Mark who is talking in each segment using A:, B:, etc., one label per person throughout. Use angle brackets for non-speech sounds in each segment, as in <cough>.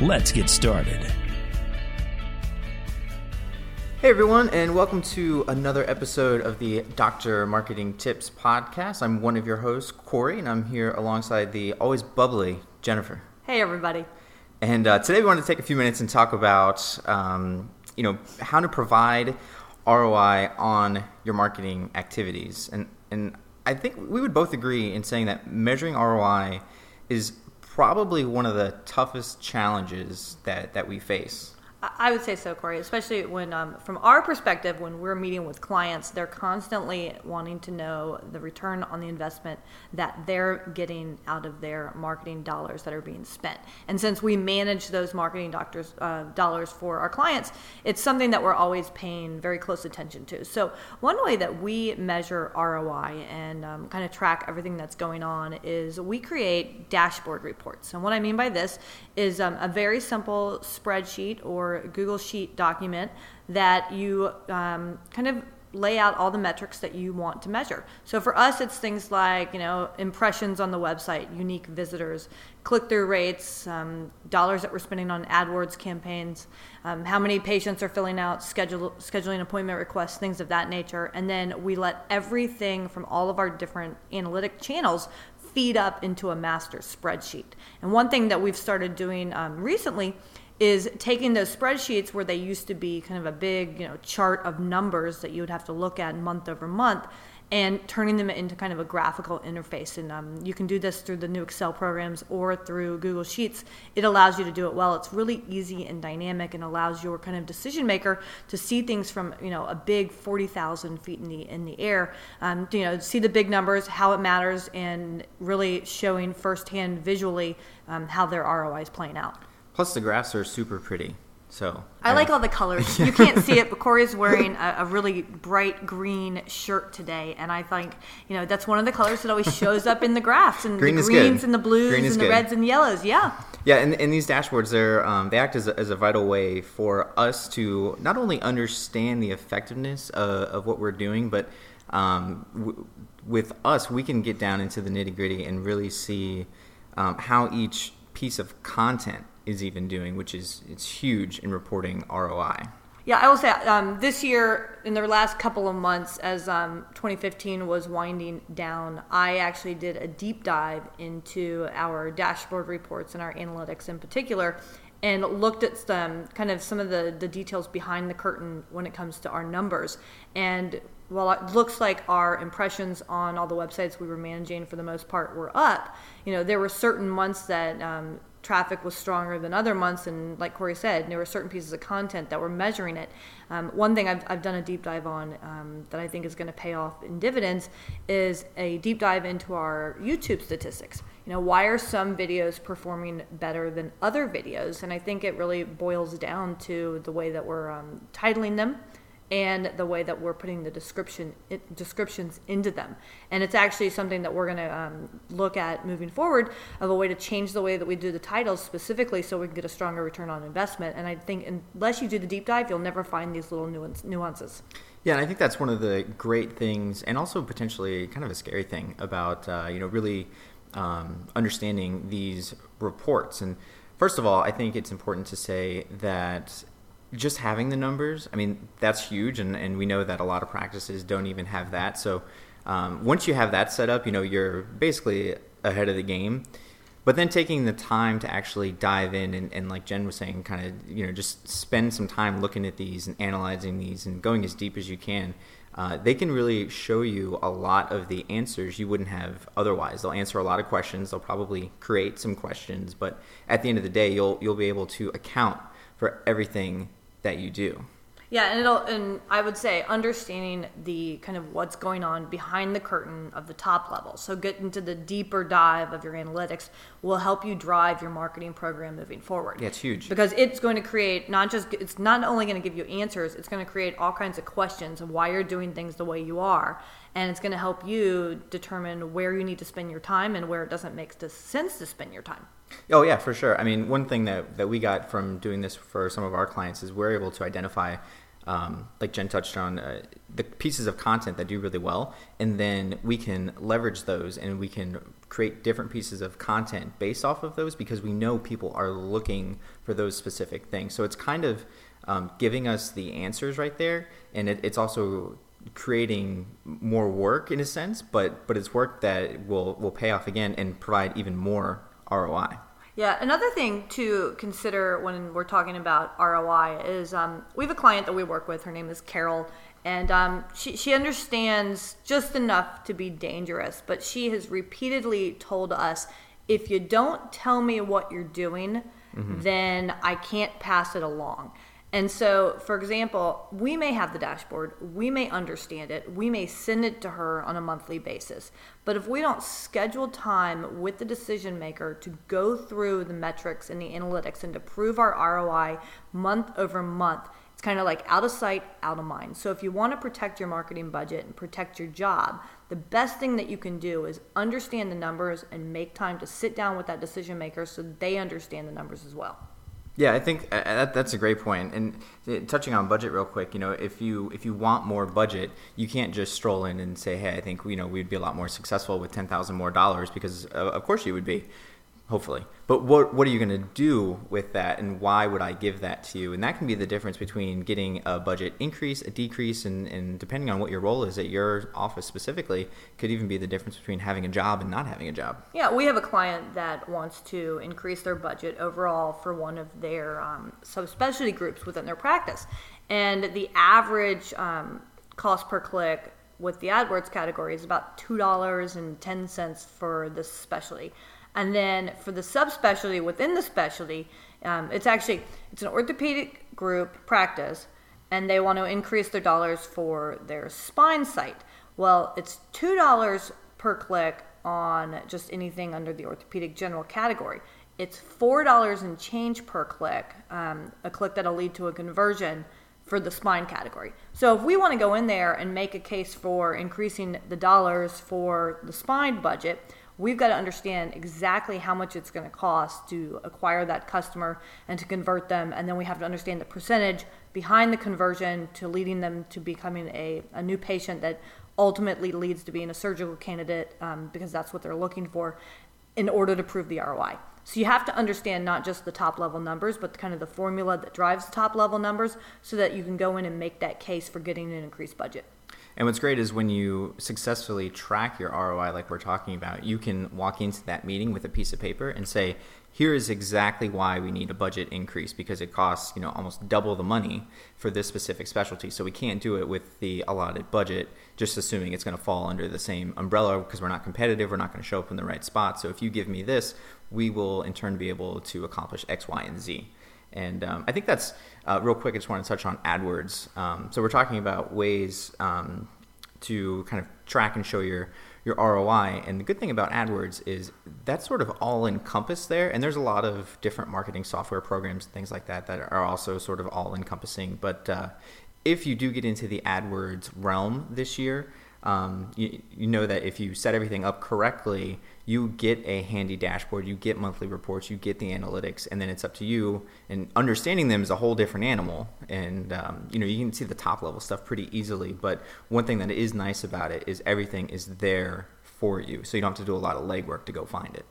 A: Let's get started.
B: Hey everyone, and welcome to another episode of the Doctor Marketing Tips podcast. I'm one of your hosts, Corey, and I'm here alongside the always bubbly Jennifer.
C: Hey everybody.
B: And uh, today we want to take a few minutes and talk about, um, you know, how to provide ROI on your marketing activities. And and I think we would both agree in saying that measuring ROI is probably one of the toughest challenges that that we face.
C: I would say so, Corey. Especially when, um, from our perspective, when we're meeting with clients, they're constantly wanting to know the return on the investment that they're getting out of their marketing dollars that are being spent. And since we manage those marketing doctors uh, dollars for our clients, it's something that we're always paying very close attention to. So one way that we measure ROI and um, kind of track everything that's going on is we create dashboard reports. And what I mean by this is um, a very simple spreadsheet or Google Sheet document that you um, kind of lay out all the metrics that you want to measure. So for us, it's things like you know impressions on the website, unique visitors, click-through rates, um, dollars that we're spending on AdWords campaigns, um, how many patients are filling out schedule, scheduling appointment requests, things of that nature, and then we let everything from all of our different analytic channels feed up into a master spreadsheet. And one thing that we've started doing um, recently is taking those spreadsheets where they used to be kind of a big you know chart of numbers that you would have to look at month over month and turning them into kind of a graphical interface. And um, you can do this through the new excel programs or through google sheets. It allows you to do it well. It's really easy and dynamic and allows your kind of decision maker to see things from you know a big 40000 feet in the in the air. Um, you know see the big numbers how it matters and really showing firsthand visually um, how their roi is playing out
B: Plus, the graphs are super pretty. So
C: I like all the colors. <laughs> You can't see it, but Corey's wearing a, a, really bright green shirt today, and I think you know that's one of the colors that always shows up in the graphs and green the greens good. and the blues and the good. reds and the yellows. Yeah.
B: Yeah, and, and these dashboards, they're um, they act as a, as a vital way for us to not only understand the effectiveness of, of what we're doing, but um, w- with us, we can get down into the nitty gritty and really see um, how each piece of content is even doing, which is it's huge in reporting ROI.
C: Yeah, I will say um, this year, in the last couple of months, as um, 2015 was winding down, I actually did a deep dive into our dashboard reports and our analytics in particular, and looked at some kind of some of the, the details behind the curtain when it comes to our numbers. And while it looks like our impressions on all the websites we were managing for the most part were up, you know, there were certain months that um, traffic was stronger than other months. And like Corey said, there were certain pieces of content that were measuring it. Um, one thing I've, I've done a deep dive on um, that I think is going to pay off in dividends is a deep dive into our YouTube statistics. You know, why are some videos performing better than other videos? And I think it really boils down to the way that we're um, titling them and the way that we're putting the description descriptions into them. And it's actually something that we're going to um, look at moving forward of a way to change the way that we do the titles specifically so we can get a stronger return on investment. And I think unless you do the deep dive, you'll never find these little nuances.
B: Yeah, and I think that's one of the great things, and also potentially kind of a scary thing about uh, you know really um, understanding these reports. And first of all, I think it's important to say that just having the numbers, I mean, that's huge, and, and we know that a lot of practices don't even have that. So um, once you have that set up, you know, you're basically ahead of the game. But then taking the time to actually dive in and, and like Jen was saying, kind of, you know, just spend some time looking at these and analyzing these and going as deep as you can. Uh, they can really show you a lot of the answers you wouldn't have otherwise. They'll answer a lot of questions. They'll probably create some questions, but at the end of the day, you'll you'll be able to account for everything that you do.
C: Yeah, and it'll and I would say understanding the kind of what's going on behind the curtain of the top level. So get into the deeper dive of your analytics will help you drive your marketing program moving forward.
B: Yeah, it's huge.
C: Because it's going to create not just it's not only going to give you answers, it's going to create all kinds of questions of why you're doing things the way you are. And it's going to help you determine where you need to spend your time and where it doesn't make sense to spend your time.
B: Oh yeah, for sure. I mean, one thing that, that we got from doing this for some of our clients is we're able to identify um, like Jen touched on, uh, the pieces of content that do really well, and then we can leverage those and we can create different pieces of content based off of those because we know people are looking for those specific things. So it's kind of um, giving us the answers right there, and it, it's also creating more work in a sense, but but it's work that will will pay off again and provide even more ROI.
C: Yeah, another thing to consider when we're talking about ROI is um, we have a client that we work with. Her name is Carol, and um, she, she understands just enough to be dangerous, but she has repeatedly told us if you don't tell me what you're doing, mm-hmm. then I can't pass it along. And so, for example, we may have the dashboard, we may understand it, we may send it to her on a monthly basis. But if we don't schedule time with the decision maker to go through the metrics and the analytics and to prove our ROI month over month, it's kind of like out of sight, out of mind. So if you want to protect your marketing budget and protect your job, the best thing that you can do is understand the numbers and make time to sit down with that decision maker so they understand the numbers as well.
B: Yeah, I think uh, that, that's a great point. And uh, touching on budget real quick, you know, if you if you want more budget, you can't just stroll in and say, "Hey, I think you know we'd be a lot more successful with ten thousand more dollars," because uh, of course you would be hopefully. But what what are you going to do with that, and why would I give that to you? And that can be the difference between getting a budget increase, a decrease, and, and depending on what your role is at your office specifically, could even be the difference between having a job and not having a job.
C: Yeah, we have a client that wants to increase their budget overall for one of their um, subspecialty groups within their practice, and the average um, cost per click with the AdWords category is about two dollars and ten cents for this specialty. And then for the subspecialty within the specialty, um, it's actually it's an orthopedic group practice, and they want to increase their dollars for their spine site. Well, it's two dollars per click on just anything under the orthopedic general category. It's four dollars and change per click, um, a click that'll lead to a conversion for the spine category. So if we want to go in there and make a case for increasing the dollars for the spine budget, we've got to understand exactly how much it's going to cost to acquire that customer and to convert them. And then we have to understand the percentage behind the conversion to leading them to becoming a, a new patient that ultimately leads to being a surgical candidate um, because that's what they're looking for in order to prove the ROI. So you have to understand not just the top level numbers, but kind of the formula that drives the top level numbers so that you can go in and make that case for getting an increased budget.
B: And what's great is when you successfully track your ROI, like we're talking about, you can walk into that meeting with a piece of paper and say, here is exactly why we need a budget increase because it costs you know almost double the money for this specific specialty so we can't do it with the allotted budget just assuming it's going to fall under the same umbrella because we're not competitive we're not going to show up in the right spot so if you give me this we will in turn be able to accomplish x y and z and um, I think that's uh, real quick. I just want to touch on AdWords. Um, so we're talking about ways um, to kind of track and show your your ROI. And the good thing about AdWords is that's sort of all encompassed there. And there's a lot of different marketing software programs, things like that, that are also sort of all encompassing. But uh, if you do get into the AdWords realm this year, um, you, you know that if you set everything up correctly, you get a handy dashboard, you get monthly reports, you get the analytics, and then it's up to you. And understanding them is a whole different animal. And um, you know you can see the top level stuff pretty easily. But one thing that is nice about it is everything is there for you, so you don't have to do a lot of legwork to go find it.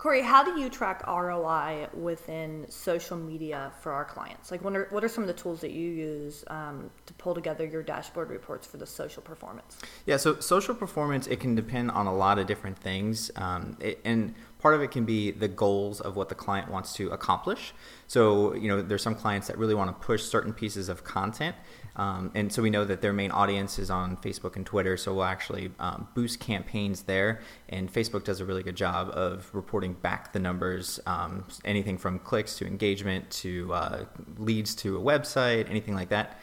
C: Corey, how do you track ROI within social media for our clients? Like, what are, what are some of the tools that you use um, to pull together your dashboard reports for the social performance?
B: Yeah, so social performance, it can depend on a lot of different things. Um, it, and part of it can be the goals of what the client wants to accomplish. So, you know, there's some clients that really want to push certain pieces of content. Um, and so we know that their main audience is on Facebook and Twitter. So we'll actually um, boost campaigns there. And Facebook does a really good job of reporting back the numbers um, anything from clicks to engagement to uh, leads to a website, anything like that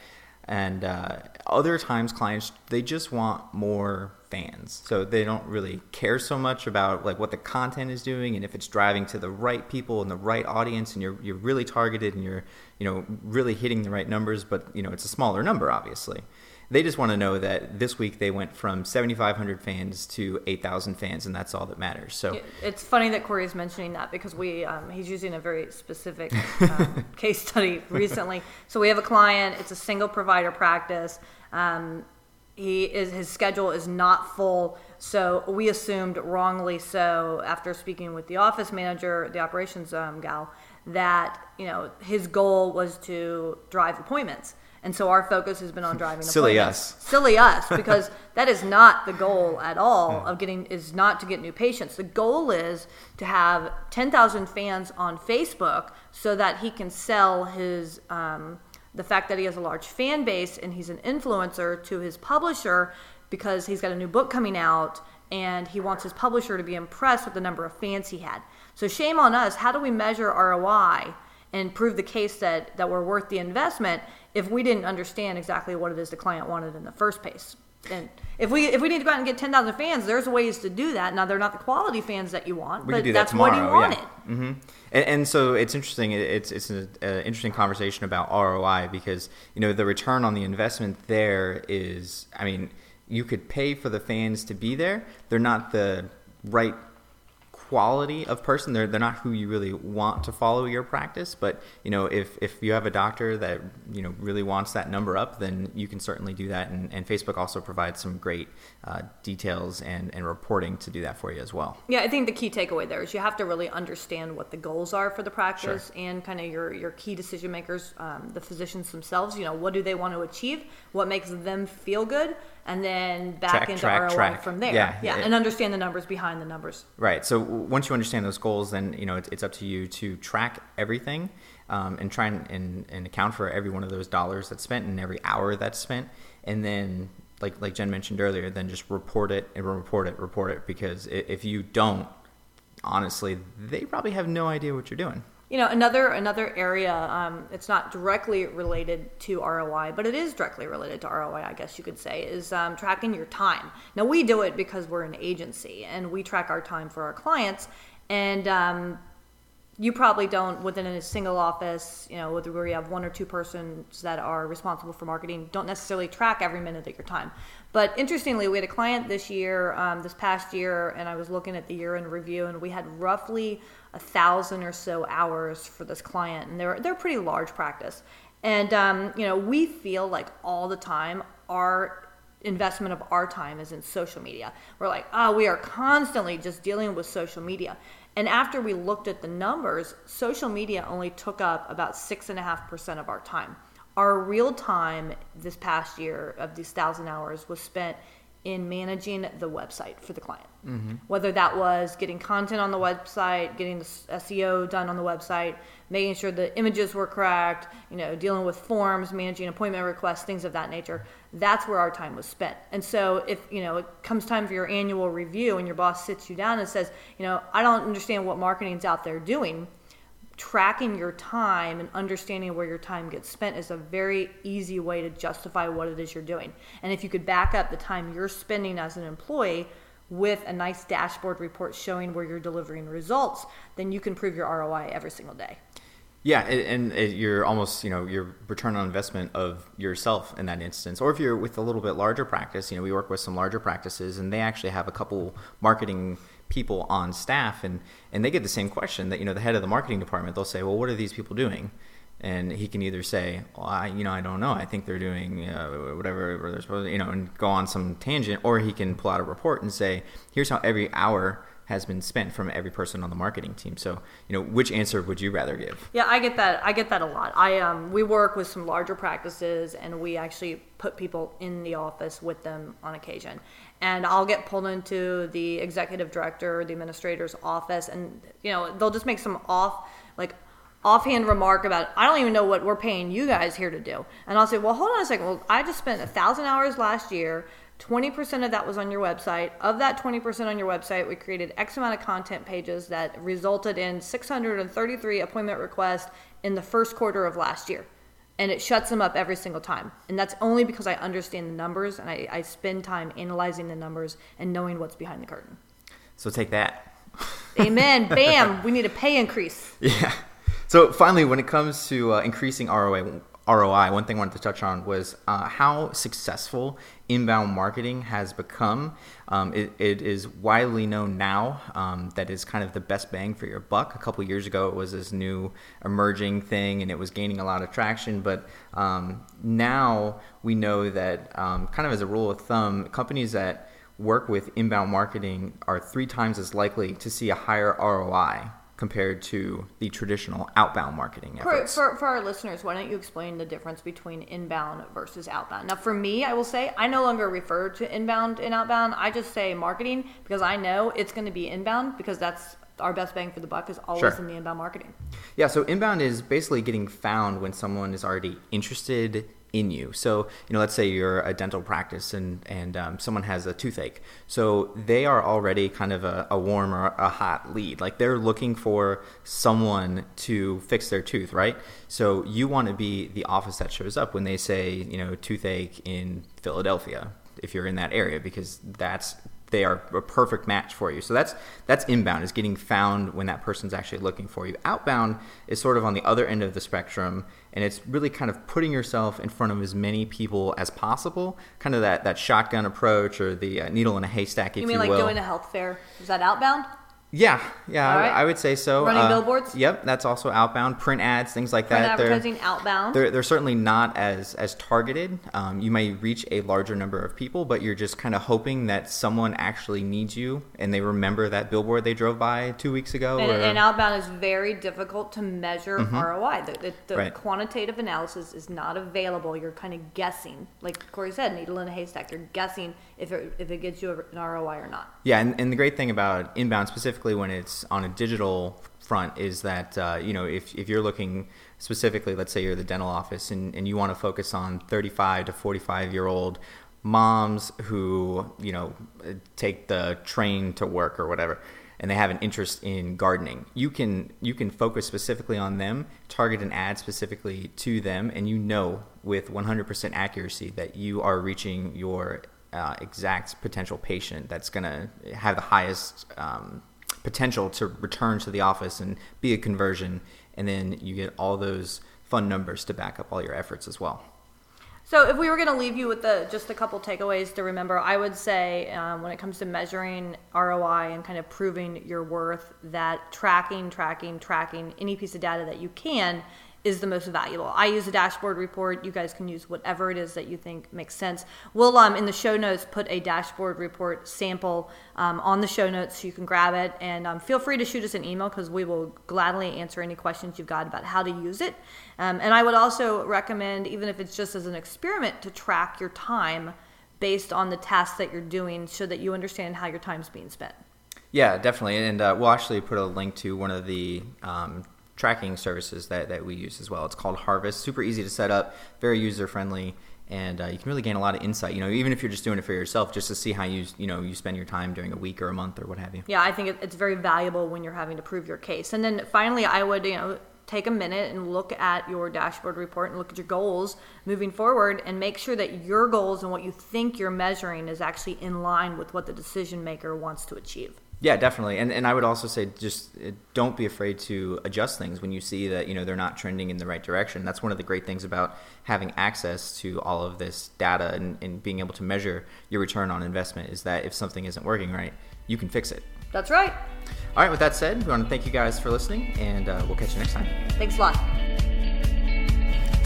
B: and uh, other times clients they just want more fans. So they don't really care so much about like what the content is doing and if it's driving to the right people and the right audience and you're, you're really targeted and you're you know really hitting the right numbers but you know it's a smaller number obviously they just want to know that this week they went from 7,500 fans to 8,000 fans, and that's all that matters. So
C: it's funny that Corey is mentioning that because we um, he's using a very specific um, <laughs> case study recently. So we have a client; it's a single provider practice. Um, he is his schedule is not full, so we assumed wrongly so after speaking with the office manager, the operations um, gal, that you know his goal was to drive appointments. And so our focus has been on driving <laughs>
B: Silly us.
C: Silly us, <laughs> because that is not the goal at all of getting is not to get new patients. The goal is to have 10,000 fans on Facebook so that he can sell his um, the fact that he has a large fan base and he's an influencer to his publisher because he's got a new book coming out and he wants his publisher to be impressed with the number of fans he had. So shame on us. How do we measure ROI and prove the case that, that we're worth the investment if we didn't understand exactly what it is the client wanted in the first place. And if we if we need to go out and get ten thousand fans, there's ways to do that. Now they're not the quality fans that you want,
B: we
C: but
B: that
C: that's
B: tomorrow,
C: what he wanted.
B: Yeah. Mm-hmm. And, and, so it's interesting. It's it's an interesting conversation about ROI because you know the return on the investment there is. I mean, you could pay for the fans to be there. They're not the right quality of person. They're they're not who you really want to follow your practice. But you know, if if you have a doctor that you know really wants that number up, then you can certainly do that. And, and Facebook also provides some great uh, details and and reporting to do that for you as well.
C: Yeah, I think the key takeaway there is you have to really understand what the goals are for the practice sure. and kind of your your key decision makers, um, the physicians themselves. You know, what do they want to achieve? What makes them feel good? And then back
B: track,
C: into
B: track,
C: ROI
B: track.
C: from there.
B: Yeah,
C: yeah,
B: it,
C: and understand the numbers behind the numbers.
B: Right. So once you understand those goals, then you know it's, it's up to you to track everything um, and try and, and, and account for every one of those dollars that's spent and every hour that's spent, and then like like Jen mentioned earlier, then just report it and report it, report it because if you don't, honestly, they probably have no idea what you're doing.
C: You know, another another area. Um, it's not directly related to ROI, but it is directly related to ROI. I guess you could say is um, tracking your time. Now we do it because we're an agency and we track our time for our clients. And um, you probably don't within a single office. You know, where you have one or two persons that are responsible for marketing, don't necessarily track every minute of your time. But interestingly, we had a client this year, um, this past year, and I was looking at the year in review, and we had roughly a thousand or so hours for this client, and they're they're pretty large practice. And um, you know, we feel like all the time our investment of our time is in social media. We're like, oh, we are constantly just dealing with social media. And after we looked at the numbers, social media only took up about six and a half percent of our time. Our real time this past year of these thousand hours was spent in managing the website for the client. Mm-hmm. Whether that was getting content on the website, getting the SEO done on the website, making sure the images were correct, you know, dealing with forms, managing appointment requests, things of that nature. That's where our time was spent. And so if, you know, it comes time for your annual review and your boss sits you down and says, you know, I don't understand what marketing's out there doing, tracking your time and understanding where your time gets spent is a very easy way to justify what it is you're doing. And if you could back up the time you're spending as an employee with a nice dashboard report showing where you're delivering results, then you can prove your ROI every single day.
B: Yeah, and you're almost, you know, your return on investment of yourself in that instance. Or if you're with a little bit larger practice, you know, we work with some larger practices and they actually have a couple marketing people on staff and and they get the same question that you know the head of the marketing department they'll say well what are these people doing? And he can either say well I you know I don't know. I think they're doing uh, whatever they're supposed to, you know and go on some tangent or he can pull out a report and say here's how every hour has been spent from every person on the marketing team. So, you know, which answer would you rather give?
C: Yeah, I get that. I get that a lot. I um, we work with some larger practices, and we actually put people in the office with them on occasion. And I'll get pulled into the executive director, the administrator's office, and you know they'll just make some off like offhand remark about I don't even know what we're paying you guys here to do. And I'll say, well, hold on a second. Well, I just spent a thousand hours last year 20% of that was on your website. Of that 20% on your website, we created X amount of content pages that resulted in 633 appointment requests in the first quarter of last year. And it shuts them up every single time. And that's only because I understand the numbers and I, I spend time analyzing the numbers and knowing what's behind the curtain.
B: So take that.
C: Amen. <laughs> Bam. We need a pay increase.
B: Yeah. So finally, when it comes to uh, increasing ROI, ROI, one thing I wanted to touch on was uh, how successful inbound marketing has become. Um, it, it is widely known now um, that is kind of the best bang for your buck. A couple years ago, it was this new emerging thing and it was gaining a lot of traction. But um, now we know that, um, kind of as a rule of thumb, companies that work with inbound marketing are three times as likely to see a higher ROI compared to the traditional outbound marketing
C: efforts. For, for, for, our listeners, why don't you explain the difference between inbound versus outbound? Now, for me, I will say I no longer refer to inbound and outbound. I just say marketing because I know it's going to be inbound because that's our best bang for the buck is always sure. in the inbound marketing.
B: Yeah, so inbound is basically getting found when someone is already interested in you. So, you know, let's say you're a dental practice and, and um, someone has a toothache. So they are already kind of a, a warm or a hot lead. Like they're looking for someone to fix their tooth, right? So you want to be the office that shows up when they say, you know, toothache in Philadelphia, if you're in that area, because that's they are a perfect match for you. So that's that's inbound is getting found when that person's actually looking for you. Outbound is sort of on the other end of the spectrum, and it's really kind of putting yourself in front of as many people as possible. Kind of that that shotgun approach or the uh, needle in a haystack. If you
C: mean
B: you mean
C: like
B: will.
C: doing a health fair? Is that outbound?
B: Yeah, yeah, right. I, I, would say so.
C: Running uh, billboards.
B: Yep, that's also outbound. Print ads, things like
C: Print
B: that.
C: advertising
B: they're,
C: outbound.
B: They're, they're certainly not as as targeted. Um, you may reach a larger number of people, but you're just kind of hoping that someone actually needs you and they remember that billboard they drove by two weeks ago.
C: And,
B: or,
C: and outbound is very difficult to measure
B: Mhm.
C: ROI. The, the, the
B: Right.
C: quantitative analysis is not available. You're kind of guessing, like Corey said, needle in a haystack. You're guessing if it, if it gets you an ROI or not.
B: Yeah, and, and the great thing about inbound, specifically when it's on a digital front, is that uh, you know if, if you're looking specifically, let's say you're the dental office and, and you want to focus on 35 to 45 year old moms who you know take the train to work or whatever and they have an interest in gardening you can you can focus specifically on them target an ad specifically to them and you know with 100% accuracy that you are reaching your uh, exact potential patient that's going to have the highest um, potential to return to the office and be a conversion and then you get all those fun numbers to back up all your efforts as well.
C: So, if we were going to leave you with the, just a couple takeaways to remember, I would say um, when it comes to measuring ROI and kind of proving your worth, that tracking, tracking, tracking any piece of data that you can is the most valuable. I use a dashboard report. You guys can use whatever it is that you think makes sense. We'll um, in the show notes put a dashboard report sample um, on the show notes so you can grab it and um, feel free to shoot us an email because we will gladly answer any questions you've got about how to use it. Um, and I would also recommend, even if it's just as an experiment, to track your time based on the tasks that you're doing so that you understand how your time's being spent.
B: Yeah, definitely. And uh, we'll actually put a link to one of the um, tracking services that, that we use as well. It's called Harvest. Super easy to set up, very user friendly, and uh, you can really gain a lot of insight. You know, even if you're just doing it for yourself, just to see how you you know you spend your time during a week or a month or what have you.
C: Yeah, I think it's very valuable when you're having to prove your case. And then finally, I would, you know, take a minute and look at your dashboard report and look at your goals moving forward and make sure that your goals and what you think you're measuring is actually in line with what the decision maker wants to achieve.
B: Yeah, definitely. And and I would also say just uh, don't be afraid to adjust things when you see that you know they're not trending in the right direction. That's one of the great things about having access to all of this data and, and being able to measure your return on investment is that if something isn't working right, you can fix it.
C: That's right.
B: All right. With that said, we want to thank you guys for listening, and uh, we'll catch you next time.
C: Thanks a lot.